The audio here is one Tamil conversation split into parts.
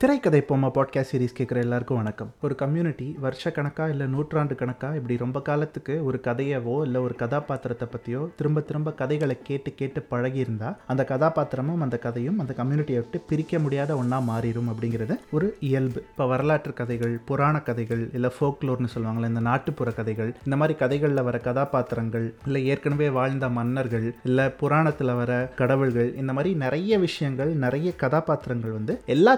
திரைக்கதை போமா பாட்காஸ்ட் சீரீஸ் கேட்குற எல்லாருக்கும் வணக்கம். ஒரு கம்யூனிட்டி வருஷ இல்லை நூற்றாண்டு கணக்காக இப்படி ரொம்ப காலத்துக்கு ஒரு கதையவோ இல்லை ஒரு கதாபாத்திரத்தை பற்றியோ திரும்ப திரும்ப கதைகளை கேட்டு கேட்டு பழகியிருந்தா அந்த கதாபாத்திரமும் அந்த கதையும் அந்த கம்யூனிட்டியை விட்டு பிரிக்க முடியாத ஒன்றா மாறிடும் அப்படிங்கிறது ஒரு இயல்பு. இப்போ வரலாற்று கதைகள் புராண கதைகள் இல்லை ஃபோக்லோர்னு சொல்லுவாங்கள்ல இந்த நாட்டுப்புற கதைகள் இந்த மாதிரி கதைகளில் வர கதாபாத்திரங்கள் இல்லை ஏற்கனவே வாழ்ந்த மன்னர்கள் இல்லை புராணத்தில் வர கடவுள்கள் இந்த மாதிரி நிறைய விஷயங்கள் நிறைய கதாபாத்திரங்கள் வந்து எல்லா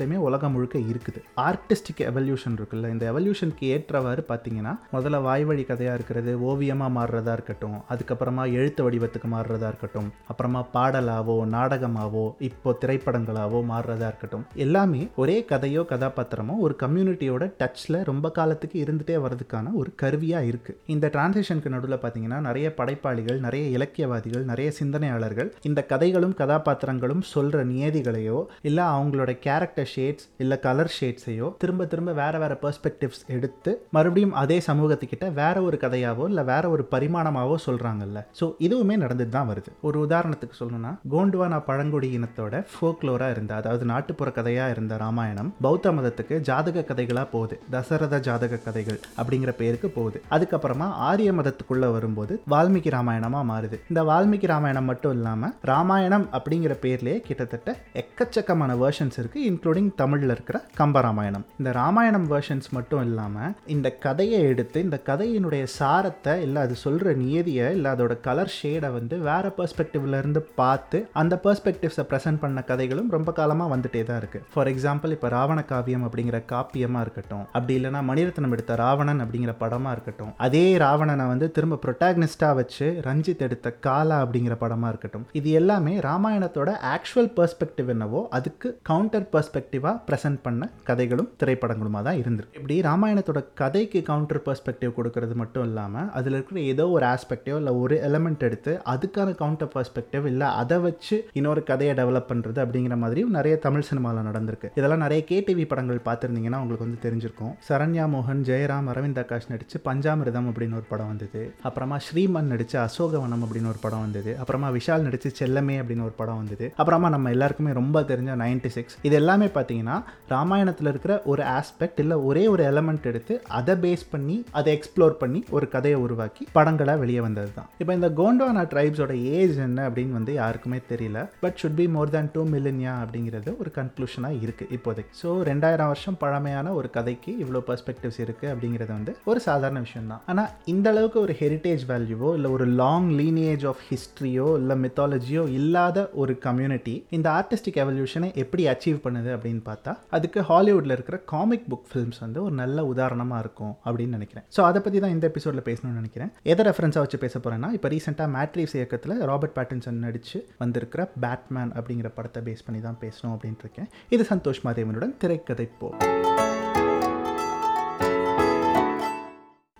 கம்யூனிட்டிஸ்லையுமே உலகம் முழுக்க இருக்குது. ஆர்டிஸ்டிக் எவல்யூஷன் இருக்குல்ல இந்த எவல்யூஷனுக்கு ஏற்றவாறு பார்த்தீங்கன்னா முதல்ல வாய்வழி கதையாக இருக்கிறது ஓவியமாக மாறுறதா இருக்கட்டும் அதுக்கப்புறமா எழுத்து வடிவத்துக்கு மாறுறதா இருக்கட்டும் அப்புறமா பாடலாவோ நாடகமாவோ இப்போ திரைப்படங்களாவோ மாறுறதா இருக்கட்டும் எல்லாமே ஒரே கதையோ கதாபாத்திரமோ ஒரு கம்யூனிட்டியோட டச்சில் ரொம்ப காலத்துக்கு இருந்துகிட்டே வர்றதுக்கான ஒரு கருவியாக இருக்குது இந்த டிரான்சேஷனுக்கு நடுவில் பார்த்தீங்கன்னா நிறைய படைப்பாளிகள் நிறைய இலக்கியவாதிகள் நிறைய சிந்தனையாளர்கள் இந்த கதைகளும் கதாபாத்திரங்களும் சொல்கிற நியதிகளையோ இல்லை அவங்களோட கேரக்டர் ஷேட்ஸ் இல்லை கலர் ஷேட்ஸையோ திரும்ப திரும்ப வேற வேற பெர்ஸ்பெக்டிவ்ஸ் எடுத்து மறுபடியும் அதே சமூகத்துக்கிட்ட வேற ஒரு கதையாவோ இல்லை வேற ஒரு பரிமாணமாவோ சொல்கிறாங்கல்ல ஸோ இதுவுமே நடந்துட்டு தான் வருது. ஒரு உதாரணத்துக்கு சொல்லணும்னா கோண்டுவானா பழங்குடி இனத்தோட ஃபோக்லோராக இருந்த அதாவது நாட்டுப்புற கதையாக இருந்த ராமாயணம் பௌத்த மதத்துக்கு ஜாதக கதைகளாக போகுது. தசரத ஜாதக கதைகள் அப்படிங்கிற பேருக்கு போகுது. அதுக்கப்புறமா ஆரிய மதத்துக்குள்ளே வரும்போது வால்மீகி ராமாயணமாக மாறுது. இந்த வால்மீகி ராமாயணம் மட்டும் இல்லாமல் ராமாயணம் அப்படிங்கிற பேர்லேயே கிட்டத்தட்ட எக்கச்சக்கமான வேர்ஷன்ஸ் இருக்குது இன்க்ளூடிங் தமிழில் இருக்கிற கம்பராமாயணம். இந்த ராமாயணம் வேர்ஷன்ஸ் மட்டும் இல்லாமல் இந்த கதையை எடுத்து இந்த கதையினுடைய சாரத்தை இல்லை அது சொல்கிற நியதியை இல்லை அதோட கலர் ஷேடை வந்து வேற பெர்ஸ்பெக்டிவ்ல இருந்து பார்த்து அந்த பெர்ஸ்பெக்டிவ்ஸை ப்ரெசென்ட் பண்ண கதைகளும் ரொம்ப காலமாக வந்துட்டே தான் இருக்குது ஃபார் எக்ஸாம்பிள் இப்போ ராவண காவியம் அப்படிங்கிற காப்பியமாக இருக்கட்டும் அப்படி இல்லைன்னா மணிரத்னம் எடுத்த ராவணன் அப்படிங்கிற படமாக இருக்கட்டும் அதே ராவணனை வந்து திரும்ப ப்ரொட்டாகனிஸ்டாக வச்சு ரஞ்சித் எடுத்த காலா அப்படிங்கிற படமாக இருக்கட்டும். இது எல்லாமே ராமாயணத்தோட ஆக்சுவல் பெர்ஸ்பெக்டிவ் என்னவோ அதுக்கு கவுண்டர் பெர்ஸ்பெக்டிவாக ப்ரெசென்ட் பண்ண கதைகளும் திரைப்படங்களுமாக தான் இருந்திருக்கு. இப்படி ராமாயணத்தோட கதைக்கு கவுண்டர் பெர்ஸ்பெக்டிவ் கொடுக்கறது மட்டும் இல்லாமல் அதில் இருக்கிற ஏதோ ஒரு ஆஸ்பெக்டோ இல்லை ஒரு எலமெண்ட் எடுத்து அதுக்கான கவுண்டர் பெர்ஸ்பெக்டிவ் இல்லை அதை வச்சு இன்னொரு கதையை டெவலப் பண்ணுறது அப்படிங்கிற மாதிரியும் நிறைய தமிழ் சினிமாவில் நடந்திருக்கு. இதெல்லாம் நிறைய கேடிவி படங்கள் பார்த்துருந்தீங்கன்னா உங்களுக்கு வந்து தெரிஞ்சிருக்கும். சரண்யா மோகன் ஜெயராம் அரவிந்த் ஆகாஷ் நடித்து பஞ்சாமிரதம் அப்படின்னு ஒரு படம் வந்தது. அப்புறமா ஸ்ரீமன் நடித்து அசோகவனம் அப்படின்னு ஒரு படம் வந்தது. அப்புறமா விஷால் நடித்து செல்லமே அப்படின்னு ஒரு படம் வந்தது. அப்புறமா நம்ம எல்லாருக்குமே ரொம்ப தெரிஞ்ச நைன்டி சிக்ஸ். இது எல்லாமே பார்த்தீங்கன்னா ராமாயணத்தில் இருக்கிற ஒரு ஆஸ்பெக்ட் இல்லை ஒரே ஒரு எலமெண்ட் எடுத்து அதை பேஸ் பண்ணி அதை எக்ஸ்ப்ளோர் பண்ணி ஒரு கதையை உருவாக்கி படங்களாக வெளியே வந்தது தான் இப்போ இந்த கோண்டோனா ட்ரைப்ஸோட ஏஜ் என்ன அப்படின்னு வந்து யாருக்குமே தெரியல. But should be more than two millennia அப்படிங்கிறது ஒரு கன்க்ளூஷனாக இருக்குது இப்போதைக்கு. ஸோ ரெண்டாயிரம் வருஷம் பழமையான ஒரு கதைக்கு இவ்வளோ பர்ஸ்பெக்டிவ்ஸ் இருக்குது அப்படிங்கிறது வந்து ஒரு சாதாரண விஷயம் தான் ஆனால் இந்த அளவுக்கு ஒரு ஹெரிட்டேஜ் வேல்யூவோ இல்லை ஒரு லாங் லீனியேஜ் ஆஃப் ஹிஸ்ட்ரியோ இல்லை மித்தாலஜியோ இல்லாத ஒரு கம்யூனிட்டி இந்த ஆர்டிஸ்டிக் எவல்யூஷனை எப்படி அச்சீவ் பண்ணுது அப்படின்னு பார்த்தா அதுக்கு ஹாலிவுட்டில் இருக்கிற காமிக் புக் ஃபிலிம்ஸ் வந்து ஒரு நல்ல உதாரணமாக இருக்கும் அப்படின்னு நினைக்கிறேன். ஸோ அதை பற்றி தான் இந்த எபிசோடில் பேசணும்னு நினைக்கிறேன். எதை ரெஃபரன்ஸாக வச்சு பேச போகிறேன்னா இப்போ ரீசெண்டாக மேட்ரிஸ் இயக்கத்தில் ராபர்ட் பேட்டன்சன் நடித்து வந்திருக்கிற பேட்மேன் அப்படிங்கிற படத்தை பேஸ் பண்ணி தான் பேசணும் அப்படின்ட்டு இருக்கேன். இது சந்தோஷ் மாதேவனுடன் திரைக்கதை போ.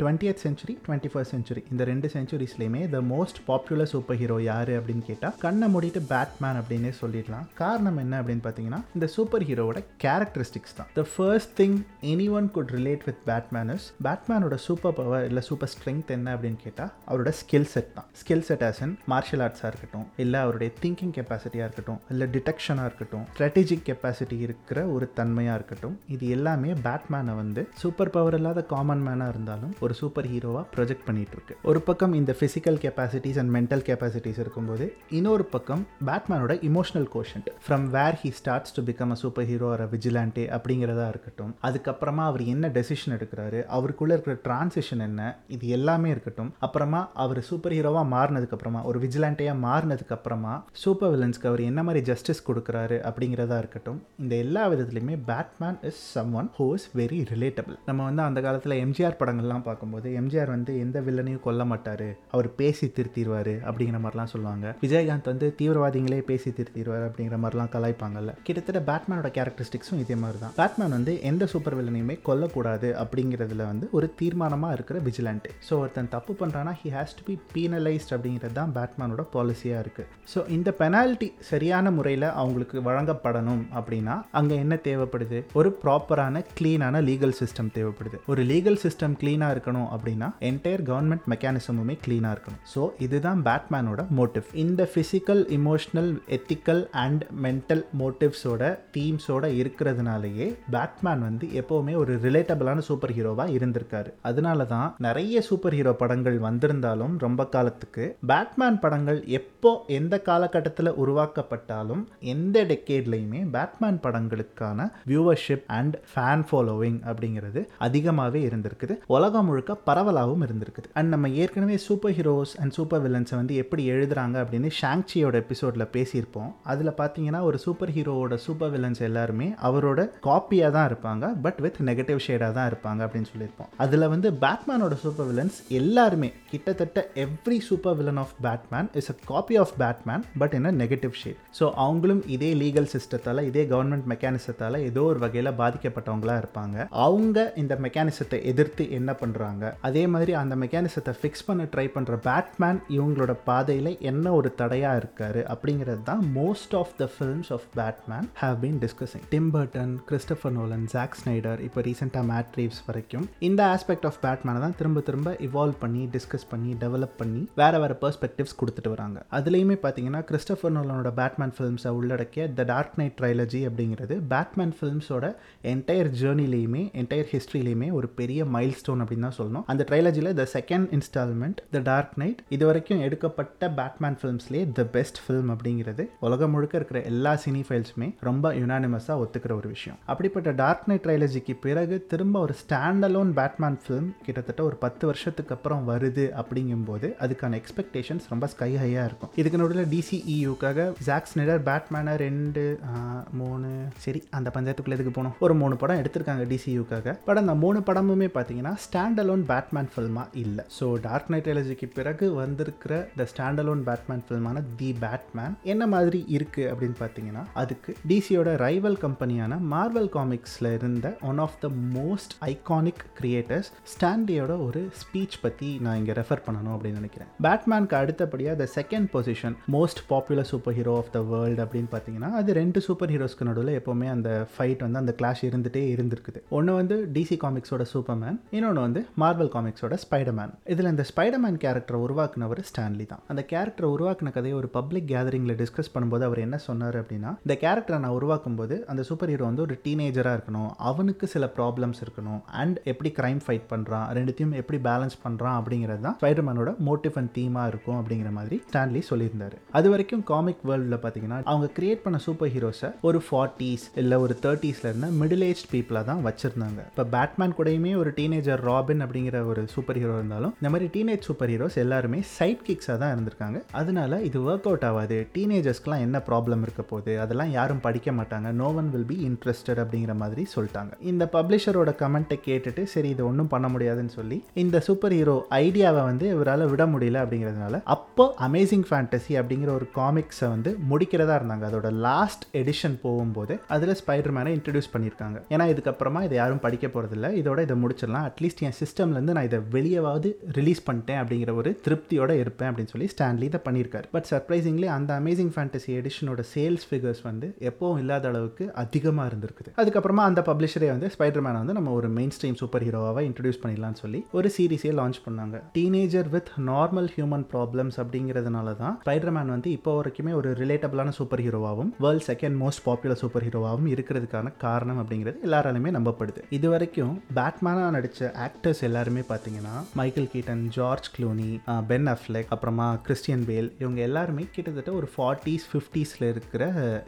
Twentieth century twenty first century இந்த ரெண்டு சென்ச்சுரிஸ்லையுமே the most popular super hero யார் அப்படின்னு கேட்டால் கண்ணை மூடிட்டு பேட்மேன் அப்படின்னே சொல்லிடலாம். காரணம் என்ன அப்படின்னு பார்த்தீங்கன்னா இந்த சூப்பர் ஹீரோவோட கேரக்டரிஸ்டிக்ஸ் தான். The first thing anyone could relate with Batman is பேட்மேனோட super power இல்லை சூப்பர் ஸ்ட்ரென்த் என்ன அப்படின்னு கேட்டால் அவரோட ஸ்கில் செட் தான். Skill set as an martial ஆர்ட்ஸாக இருக்கட்டும் இல்லை அவருடைய திங்கிங் கெப்பாசிட்டியாக இருக்கட்டும் இல்லை டிடெக்ஷனாக இருக்கட்டும் ஸ்ட்ராட்டஜிக் கெப்பாசிட்டி இருக்கிற ஒரு தன்மையாக இருக்கட்டும் இது எல்லாமே பேட்மேனை வந்து சூப்பர் பவர் இல்லாத காமன் மேனாக இருந்தாலும் ஒரு ஒரு சூப்பர் ஹீரோவாக ப்ரொஜெக்ட் பண்ணிகிட்ருக்கு ஒரு பக்கம் இந்த physical capacities and mental capacities இருக்கும்போது இன்னொரு பக்கம் பேட்மேனோட emotional quotient from where he starts to become a super hero or vigilante அப்படிங்கிறதா இருக்கட்டும் அதுக்கப்புறமா அவர் என்ன டெசிஷன் எடுக்கிறாரு அவருக்குள்ளே இருக்கிற டிரான்சிஷன் என்ன இது எல்லாமே இருக்கட்டும். அப்புறமா அவர் சூப்பர் ஹீரோவாக மாறினதுக்கப்புறமா ஒரு விஜிலாண்டேயாக மாறினதுக்கப்புறமா சூப்பர் வில்லன்ஸ்க்கு அவர் என்ன மாதிரி ஜஸ்டிஸ் கொடுக்குறாரு அப்படிங்கிறதா இருக்கட்டும். இந்த எல்லா விதத்துலையுமே Batman is someone who is very relatable நம்ம வந்து அந்த காலத்தில் எம்ஜிஆர் படங்கள்லாம் பார்த்தோம் பார்க்கும்போது எம்ஜிஆர் வந்து எந்த வில்லனையும் கொல்ல மாட்டார். அவர் பேசி திருத்திடுவார் அப்படிங்கிற மாதிரிலாம் சொல்லுவாங்க. விஜயகாந்த் வந்து தீவிரவாதிகளே பேசி திருத்திடுவார் அப்படிங்கிற மாதிரிலாம் கலாய்ப்பாங்கல்ல. கிட்டத்தட்ட பேட்மேனோட கேரக்டரிஸ்டிக்ஸும் இதே மாதிரி தான் பேட்மேன் வந்து எந்த சூப்பர் வில்லனையுமே கொல்லக்கூடாது அப்படிங்கிறதுல வந்து ஒரு தீர்மானமாக இருக்கிற விஜிலண்ட்டு ஸோ ஒருத்தன் தப்பு பண்ணுறான்னா he has to be penalised அப்படிங்கிறது தான் பேட்மேனோட பாலிசியாக இருக்குது ஸோ இந்த பெனால்ட்டி சரியான முறையில் அவங்களுக்கு வழங்கப்படணும் அப்படின்னா அங்கே என்ன தேவைப்படுது? ஒரு ப்ராப்பரான க்ளீனான லீகல் சிஸ்டம் தேவைப்படுது. ஒரு லீகல் சிஸ்டம் க்ளீனாக இருக்கணும் இருக்கணும் அப்படின்னா என்டையர் கவர்மெண்ட் மெக்கானிசமுமே க்ளீனாக இருக்கணும். ஸோ இதுதான் பேட்மேனோட மோட்டிவ் இந்த physical emotional ethical and mental மோட்டிவ்ஸோட தீம்ஸோட இருக்கிறதுனாலயே பேட்மேன் வந்து எப்போவுமே ஒரு ரிலேட்டபிளான சூப்பர் ஹீரோவாக இருந்திருக்காரு. அதனால தான் நிறைய சூப்பர் ஹீரோ படங்கள் வந்திருந்தாலும் ரொம்ப காலத்துக்கு பேட்மேன் படங்கள் எப்போ எந்த காலகட்டத்தில் உருவாக்கப்பட்டாலும் எந்த டெக்கேட்லையுமே பேட்மேன் படங்களுக்கான வியூவர்ஷிப் அண்ட் ஃபேன் ஃபாலோவிங் அப்படிங்கிறது அதிகமாகவே இருந்திருக்குது. உலகம் முழுக்க பரவலாகவும் இருந்திருக்குது. அண்ட் நம்ம ஏற்கனவே சூப்பர் ஹீரோஸ் அண்ட் சூப்பர் வில்லன்ஸை வந்து எப்படி எழுதுறாங்க அப்படின்னு ஷாங்சியோட எபிசோடில் பேசியிருப்போம். அதில் பார்த்தீங்கன்னா ஒரு சூப்பர் ஹீரோவோட சூப்பர் வில்லன்ஸ் எல்லாருமே அவரோட காப்பியாக தான் இருப்பாங்க பட் வித் நெகட்டிவ் ஷேடாக தான் இருப்பாங்க அப்படின்னு சொல்லியிருப்போம். அதில் வந்து பேட்மேனோட சூப்பர் வில்லன்ஸ் எல்லாருமே கிட்டத்தட்ட every super villain of Batman is a copy of Batman but in a negative shade so அவங்களும் இதே லீகல் சிஸ்டத்தால் இதே கவர்மெண்ட் மெக்கானிசத்தால் ஏதோ ஒரு வகையில் பாதிக்கப்பட்டவங்களா இருப்பாங்க. அவங்க இந்த மெக்கானிசத்தை எதிர்த்து என்ன பண்ணுறாங்க அதே மாதிரி அந்த மெக்கானிசத்தை ஃபிக்ஸ் பண்ண ட்ரை பண்ணுற பேட்மேன் இவங்களோட பாதையில் என்ன ஒரு தடையாக இருக்காரு அப்படிங்கிறது தான் most of the films of Batman have been discussing Tim Burton Christopher Nolan Zack Snyder இப்போ ரீசெண்டாக மேட் ரீவ்ஸ் வரைக்கும் இந்த ஆஸ்பெக்ட் ஆஃப் பேட்மேனை தான் திரும்ப திரும்ப இவால்வ் பண்ணி டிஸ்கஸ் பண்ணி டெவலப் பண்ணி வேற வேற பெர்ஸ்பெக்டிவ்ஸ் கொடுத்துட்டு வராங்க. அதுலேயுமே பார்த்தீங்கன்னா கிறிஸ்டபர் நோலனோட பேட்மேன் ஃபிலிம்ஸை உள்ளடக்கிய த டார்க் நைட் ட்ரைலஜி அப்படிங்கிறது பேட்மேன் ஃபிலிம்ஸோட என்டையர் ஜேர்னிலையுமே என்டையர் ஹிஸ்ட்ரிலையுமே ஒரு பெரிய மைல் ஸ்டோன் அப்படின்னு தான் சொல்லணும். அந்த ட்ரைலஜியில் the second instalment the Dark Knight இது வரைக்கும் எடுக்கப்பட்ட பேட்மேன் ஃபிலிம்ஸ்லேயே த பெஸ்ட் ஃபிலிம் அப்படிங்கிறது உலகம் முழுக்க இருக்கிற எல்லா சினி ஃபைல்ஸுமே ரொம்ப யுனானிமஸாக ஒத்துக்கிற ஒரு விஷயம். அப்படிப்பட்ட டார்க் நைட் ட்ரைலஜிக்கு பிறகு திரும்ப ஒரு ஸ்டாண்ட் அலோன் பேட்மேன் ஃபிலிம் கிட்டத்தட்ட ஒரு பத்து வருஷத்துக்கு அப்புறம் வருது அப்படிங்கும்போது அதுக்கான எக்ஸ்பெக்டேஷன்ஸ் ரொம்ப ஸ்கை ஹையாக இருக்கும். இதுக்கு நடுவில் டிசிஇயூக்காக ஜாக்ஸ் ஸ்னிடர் பேட்மேனை ரெண்டு மூணு சரி அந்த பஞ்சாயத்துக்குள்ள எதுக்கு போகணும் ஒரு மூணு படம் எடுத்திருக்காங்க டிசியூக்காக பட் அந்த மூணு படமுமே பார்த்தீங்கன்னா ஸ்டாண்ட் அலோன் பேட்மேன் ஃபில்மாக இல்லை. ஸோ டார்க் நைட் எலஜிக்கு பிறகு வந்திருக்கிற த ஸ்டாண்டலோன் பேட்மேன் ஃபில்மான தி பேட்மேன் என்ன மாதிரி இருக்குது அப்படின்னு பார்த்தீங்கன்னா அதுக்கு டிசியோட ரைவல் கம்பெனியான மார்வல் காமிக்ஸில் இருந்த one of the most iconic creators ஸ்டாண்டியோட ஒரு ஸ்பீச் பற்றி நான் இங்கே ரெஃபர் பண்ணணும் அப்படின்னு நினைக்கிறேன். பேட்மேனுக்கு அடுத்தபடியாக the second position most popular super hero of the world அப்படின்னு பார்த்தீங்கன்னா அது ரெண்டு சூப்பர் ஹீரோஸ்க்கு நடுவில் எப்போவுமே அந்த ஃபைட் வந்து அந்த கிளாஷ் இருந்துகிட்டே இருந்திருக்குது. ஒன்று வந்து டிசி காமிக்ஸோட சூப்பர்மேன் இன்னொன்று வந்து மார்வல் காமிக்ஸோட ஸ்பைடர்மேன் இதில் இந்த ஸ்பைடர்மேன் கேரக்டரை உருவாக்குனவர் ஸ்டான்லி தான். அந்த கேரக்டரை உருவாக்குன கதையை ஒரு பப்ளிக் கேதரிங்கில் டிஸ்கஸ் பண்ணும்போது அவர் என்ன சொன்னார் அப்படின்னா இந்த கேரக்டரை நான் உருவாக்கும் போது அந்த சூப்பர் ஹீரோ வந்து ஒரு டீனேஜராக இருக்கணும். அவனுக்கு சில ப்ராப்ளம்ஸ் இருக்கணும். அண்ட் எப்படி கிரைம் ஃபைட் பண்ணுறான் ரெண்டுத்தையும் எப்படி பேலன்ஸ் பண்ணுறான் அப்படிங்கிறது தான் ஸ்பைடர்மேனோட மோட்டிவ் அண்ட் தீமாக இருக்கும் அப்படிங்கிற மாதிரி ஸ்டான்லி சொல்லியிருந்தாரு. அது வரைக்கும் காமிக் வேர்ல்டில் பார்த்தீங்கன்னா அவங்க கிரியேட் பண்ண சூப்பர் ஹீரோஸை ஒரு ஃபார்ட்டிஸ் இல்லை ஒரு தேர்ட்டிஸில் இருந்த மிடில் ஏஜ் பீப்புளாக தான் வச்சுருந்தாங்க. இப்போ பேட்மேன் கூடயுமே ஒரு டீனேஜர் ராபின் அப்படிங்கிற ஒரு சூப்பர் ஹீரோ இருந்தாலும் இந்த மாதிரி டீனேஜ் சூப்பர் ஹீரோஸ் எல்லாருமே சைட் கிக்ஸாக தான் இருந்திருக்காங்க. அதனால இது ஒர்க் அவுட் ஆகாது. டீனேஜர்ஸ்க்குலாம் என்ன ப்ராப்ளம் இருக்க போகுது? அதெல்லாம் யாரும் படிக்க மாட்டாங்க. No one will be interested அப்படிங்கிற மாதிரி சொல்லிட்டாங்க. இந்த பப்ளிஷரோட கமெண்ட்டை கேட்டுட்டு சரி இது ஒன்றும் பண்ண முடியாதுன்னு சொல்லி இந்த சூப்பர் ஹீரோ ஐடியாவை வந்து இவரால் விட முடியல அப்படிங்கிறதுனால அப்போ அமேசிங் ஃபேண்டசி அப்படிங்கிற ஒரு காமிக்ஸை வந்து முடிக்கிறதா இருந்தாங்க. அதோட லாஸ்ட் எடிஷன் போகும்போது அதில் ஸ்பைடர் மேனை இன்ட்ரடியூஸ் பண்ணியிருக்காங்க. ஏன்னா இதுக்கப்புறமா இதை யாரும் படிக்க போகிறதில்ல இதோட இதை முடிச்சிடலாம். அட்லீஸ்ட் என் சிஸ்டம்லேருந்து நான் இதை வெளியவாவது ரிலீஸ் பண்ணிட்டேன் அப்படிங்கிற ஒரு திருப்தியோட இருப்பேன் அப்படின்னு சொல்லி ஸ்டான்லி இதை பண்ணியிருக்காரு. But surprisingly the amazing fantasy எடிஷனோட sales figures வந்து எப்பவும் இல்லாத அளவுக்கு அதிகமாக இருந்திருக்குது. அதுக்கப்புறமா அந்த பப்ளிஷரே வந்து ஸ்பைடர் மேனை வந்து நம்ம ஒரு மெயின் ஸ்ட்ரீம் சூப்பர் ஹீரோவாக இன்ட்ரடியூஸ் பண்ணிடலாம்னு சொல்லி ஒரு சீரிஸே லான்ச் பண்ணாங்க. Teenager with normal human problems அப்படிங்கிறதுனால தான் ஸ்பைடர் மேன் வந்து இப்போ வரைக்குமே ஒரு ரிலேட்டபிளான super ஹீரோவாகவும் world second most popular super ஹீரோவாகவும் இருக்கிறதுக்கான காரணம் அப்படிங்கிறது எல்லாராலுமே நம்பப்படுது. இது வரைக்கும் பேட்மேனாக நடித்த ஆக்டர்ஸ் எல்லாருமே பார்த்தீங்கன்னா Michael Keaton George Clooney Ben Affleck அப்புறமா கிறிஸ்டியன் பேல் இவங்க எல்லாருமே கிட்டத்தட்ட ஒரு ஃபார்ட்டிஸ் ஃபிஃப்டிஸில் இருக்கிற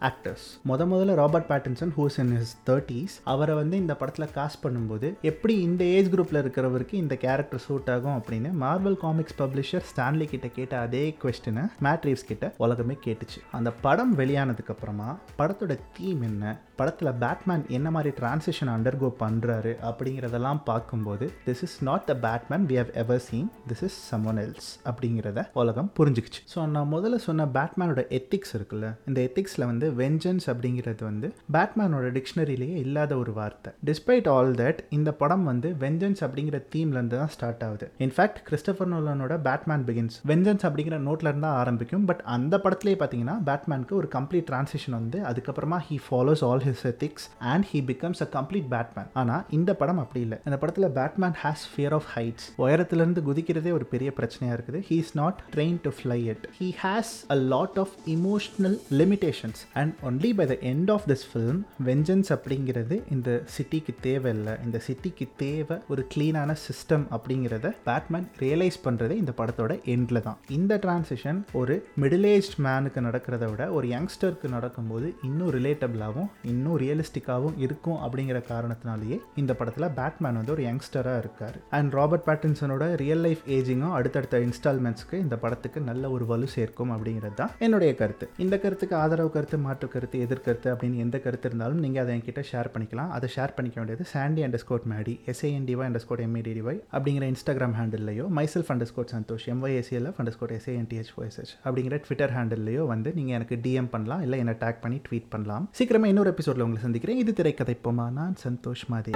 ஆக்டர்ஸ் முத முதல்ல Robert Pattinson who's in his thirties அவரை வந்து இந்த படத்தில் காஸ்ட் பண்ணும்போது எப்படி இந்த ஏஜ் குரூப்பில் இருக்கிறவருக்கு இந்த கேரக்டர் சூட் ஆகும் அப்படின்னு மார்வல் காமிக்ஸ் பப்ளிஷர் ஸ்டான்லி கிட்ட கேட்ட அதே கொஸ்டினை மேட்ரீவ்ஸ் கிட்ட உலகமே கேட்டுச்சு. அந்த படம் வெளியானதுக்கு அப்புறமா படத்தோட தீம் என்ன? படத்தில் பேட்மேன் என்ன மாதிரி டிரான்சிஷன் அண்டர்கோ பண்ணுறாரு அப்படிங்கிறதெல்லாம் பார்க்கும்போது this is not the Batman we have ever seen this is someone else அப்படிங்கிறத உலகம் புரிஞ்சுக்கிச்சு. ஸோ நான் முதல்ல சொன்ன பேட்மேனோட எத்திக்ஸ் இருக்குல்ல இந்த எத்திக்ஸில் வந்து வெஞ்சன்ஸ் அப்படிங்கிறது வந்து பேட்மேனோட டிக்ஷனரியிலேயே இல்லாத ஒரு வார்த்தை. டிஸ்பைட் ஆல் தட் இந்த படம் வந்து வெஞ்சன்ஸ் அப்படிங்கிற தீம்லேருந்து தான் ஸ்டார்ட் ஆகுது. இன்ஃபேக்ட் கிறிஸ்டபர் நோலனோட பேட்மேன் பிகின்ஸ் வெஞ்சன்ஸ் அப்படிங்கிற நோட்லருந்து தான் ஆரம்பிக்கும். பட் அந்த படத்துலேயே பார்த்தீங்கன்னா பேட்மேனுக்கு ஒரு கம்ப்ளீட் டிரான்சிஷன் வந்து அதுக்கப்புறமா he follows all his ethics and he becomes a complete Batman. ஆனால் இந்த படம் அப்படி இல்லை. இந்த படத்தில் Batman has fear of heights உயரத்துலேருந்து குதிக்கிறதே ஒரு பெரிய பிரச்சனையாக இருக்குது. He is not train to fly it he has a lot of emotional limitations and only by the end of this film vengeance அப்படிங்கிறது இந்த சிட்டிக்கு தேவையில்லை இந்த சிட்டிக்கு தேவை ஒரு க்ளீனான சிஸ்டம் அப்படிங்கிறத பேட்மேன் ரியலைஸ் பண்ணுறதே இந்த படத்தோட எண்டில் தான். இந்த டிரான்சிஷன் ஒரு மிடில் ஏஜ் மேனுக்கு நடக்கிறத விட ஒரு யங்ஸ்டருக்கு நடக்கும்போது இன்னும் ரிலேட்டபிளாகவும் இன்னும் ரியலிஸ்டிக்காகவும் இருக்கும் அப்படிங்கிற காரணத்தினாலேயே இந்த படத்தில் பேட்மேன் வந்து ஒரு யங்ஸ்டராக இருக்கார். அண்ட் ராபர்ட் பேட்டின்சனோட ரியல் லைஃப் ஏஜிங்கும் அடுத்தடுத்த இன்ஸ்டால்மெண்ட்ஸ்க்கு இந்த படத்துக்கு நல்ல ஒரு வலு சேர்க்கும் அப்படிங்கிறது தான் என்னுடைய கருத்து. இந்த கருத்துக்கு ஆதரவு கருத்து மாற்று கருத்து எதிர்கருத்து அப்படின்னு எந்த கருத்து இருந்தாலும் நீங்கள் அதை என்கிட்ட ஷேர் பண்ணிக்கலாம். அதை ஷேர் பண்ணிக்க வேண்டியது Sandy underscore Maddy S A N D Y underscore M A D D Y அப்படிங்கிற இன்ஸ்டாகிராம் ஹேண்டில்லையோ myself underscore Santhosh M Y S L F under squad எஸ்ஏஎன்டிஹெச்ஓஎஸ்ஹெச் அப்படிங்கிற ட்விட்டர் ஹேண்டில்லையோ வந்து நீங்கள் எனக்கு டிஎம் பண்ணலாம். இல்லை என்னை டேக் பண்ணி ட்வீட் பண்ணலாம். சீக்கிரமாக இன்னொரு எபிசோடில் உங்களை சந்திக்கிறேன். இது திரைக்கதை போமா நான் சந்தோஷ் மாதே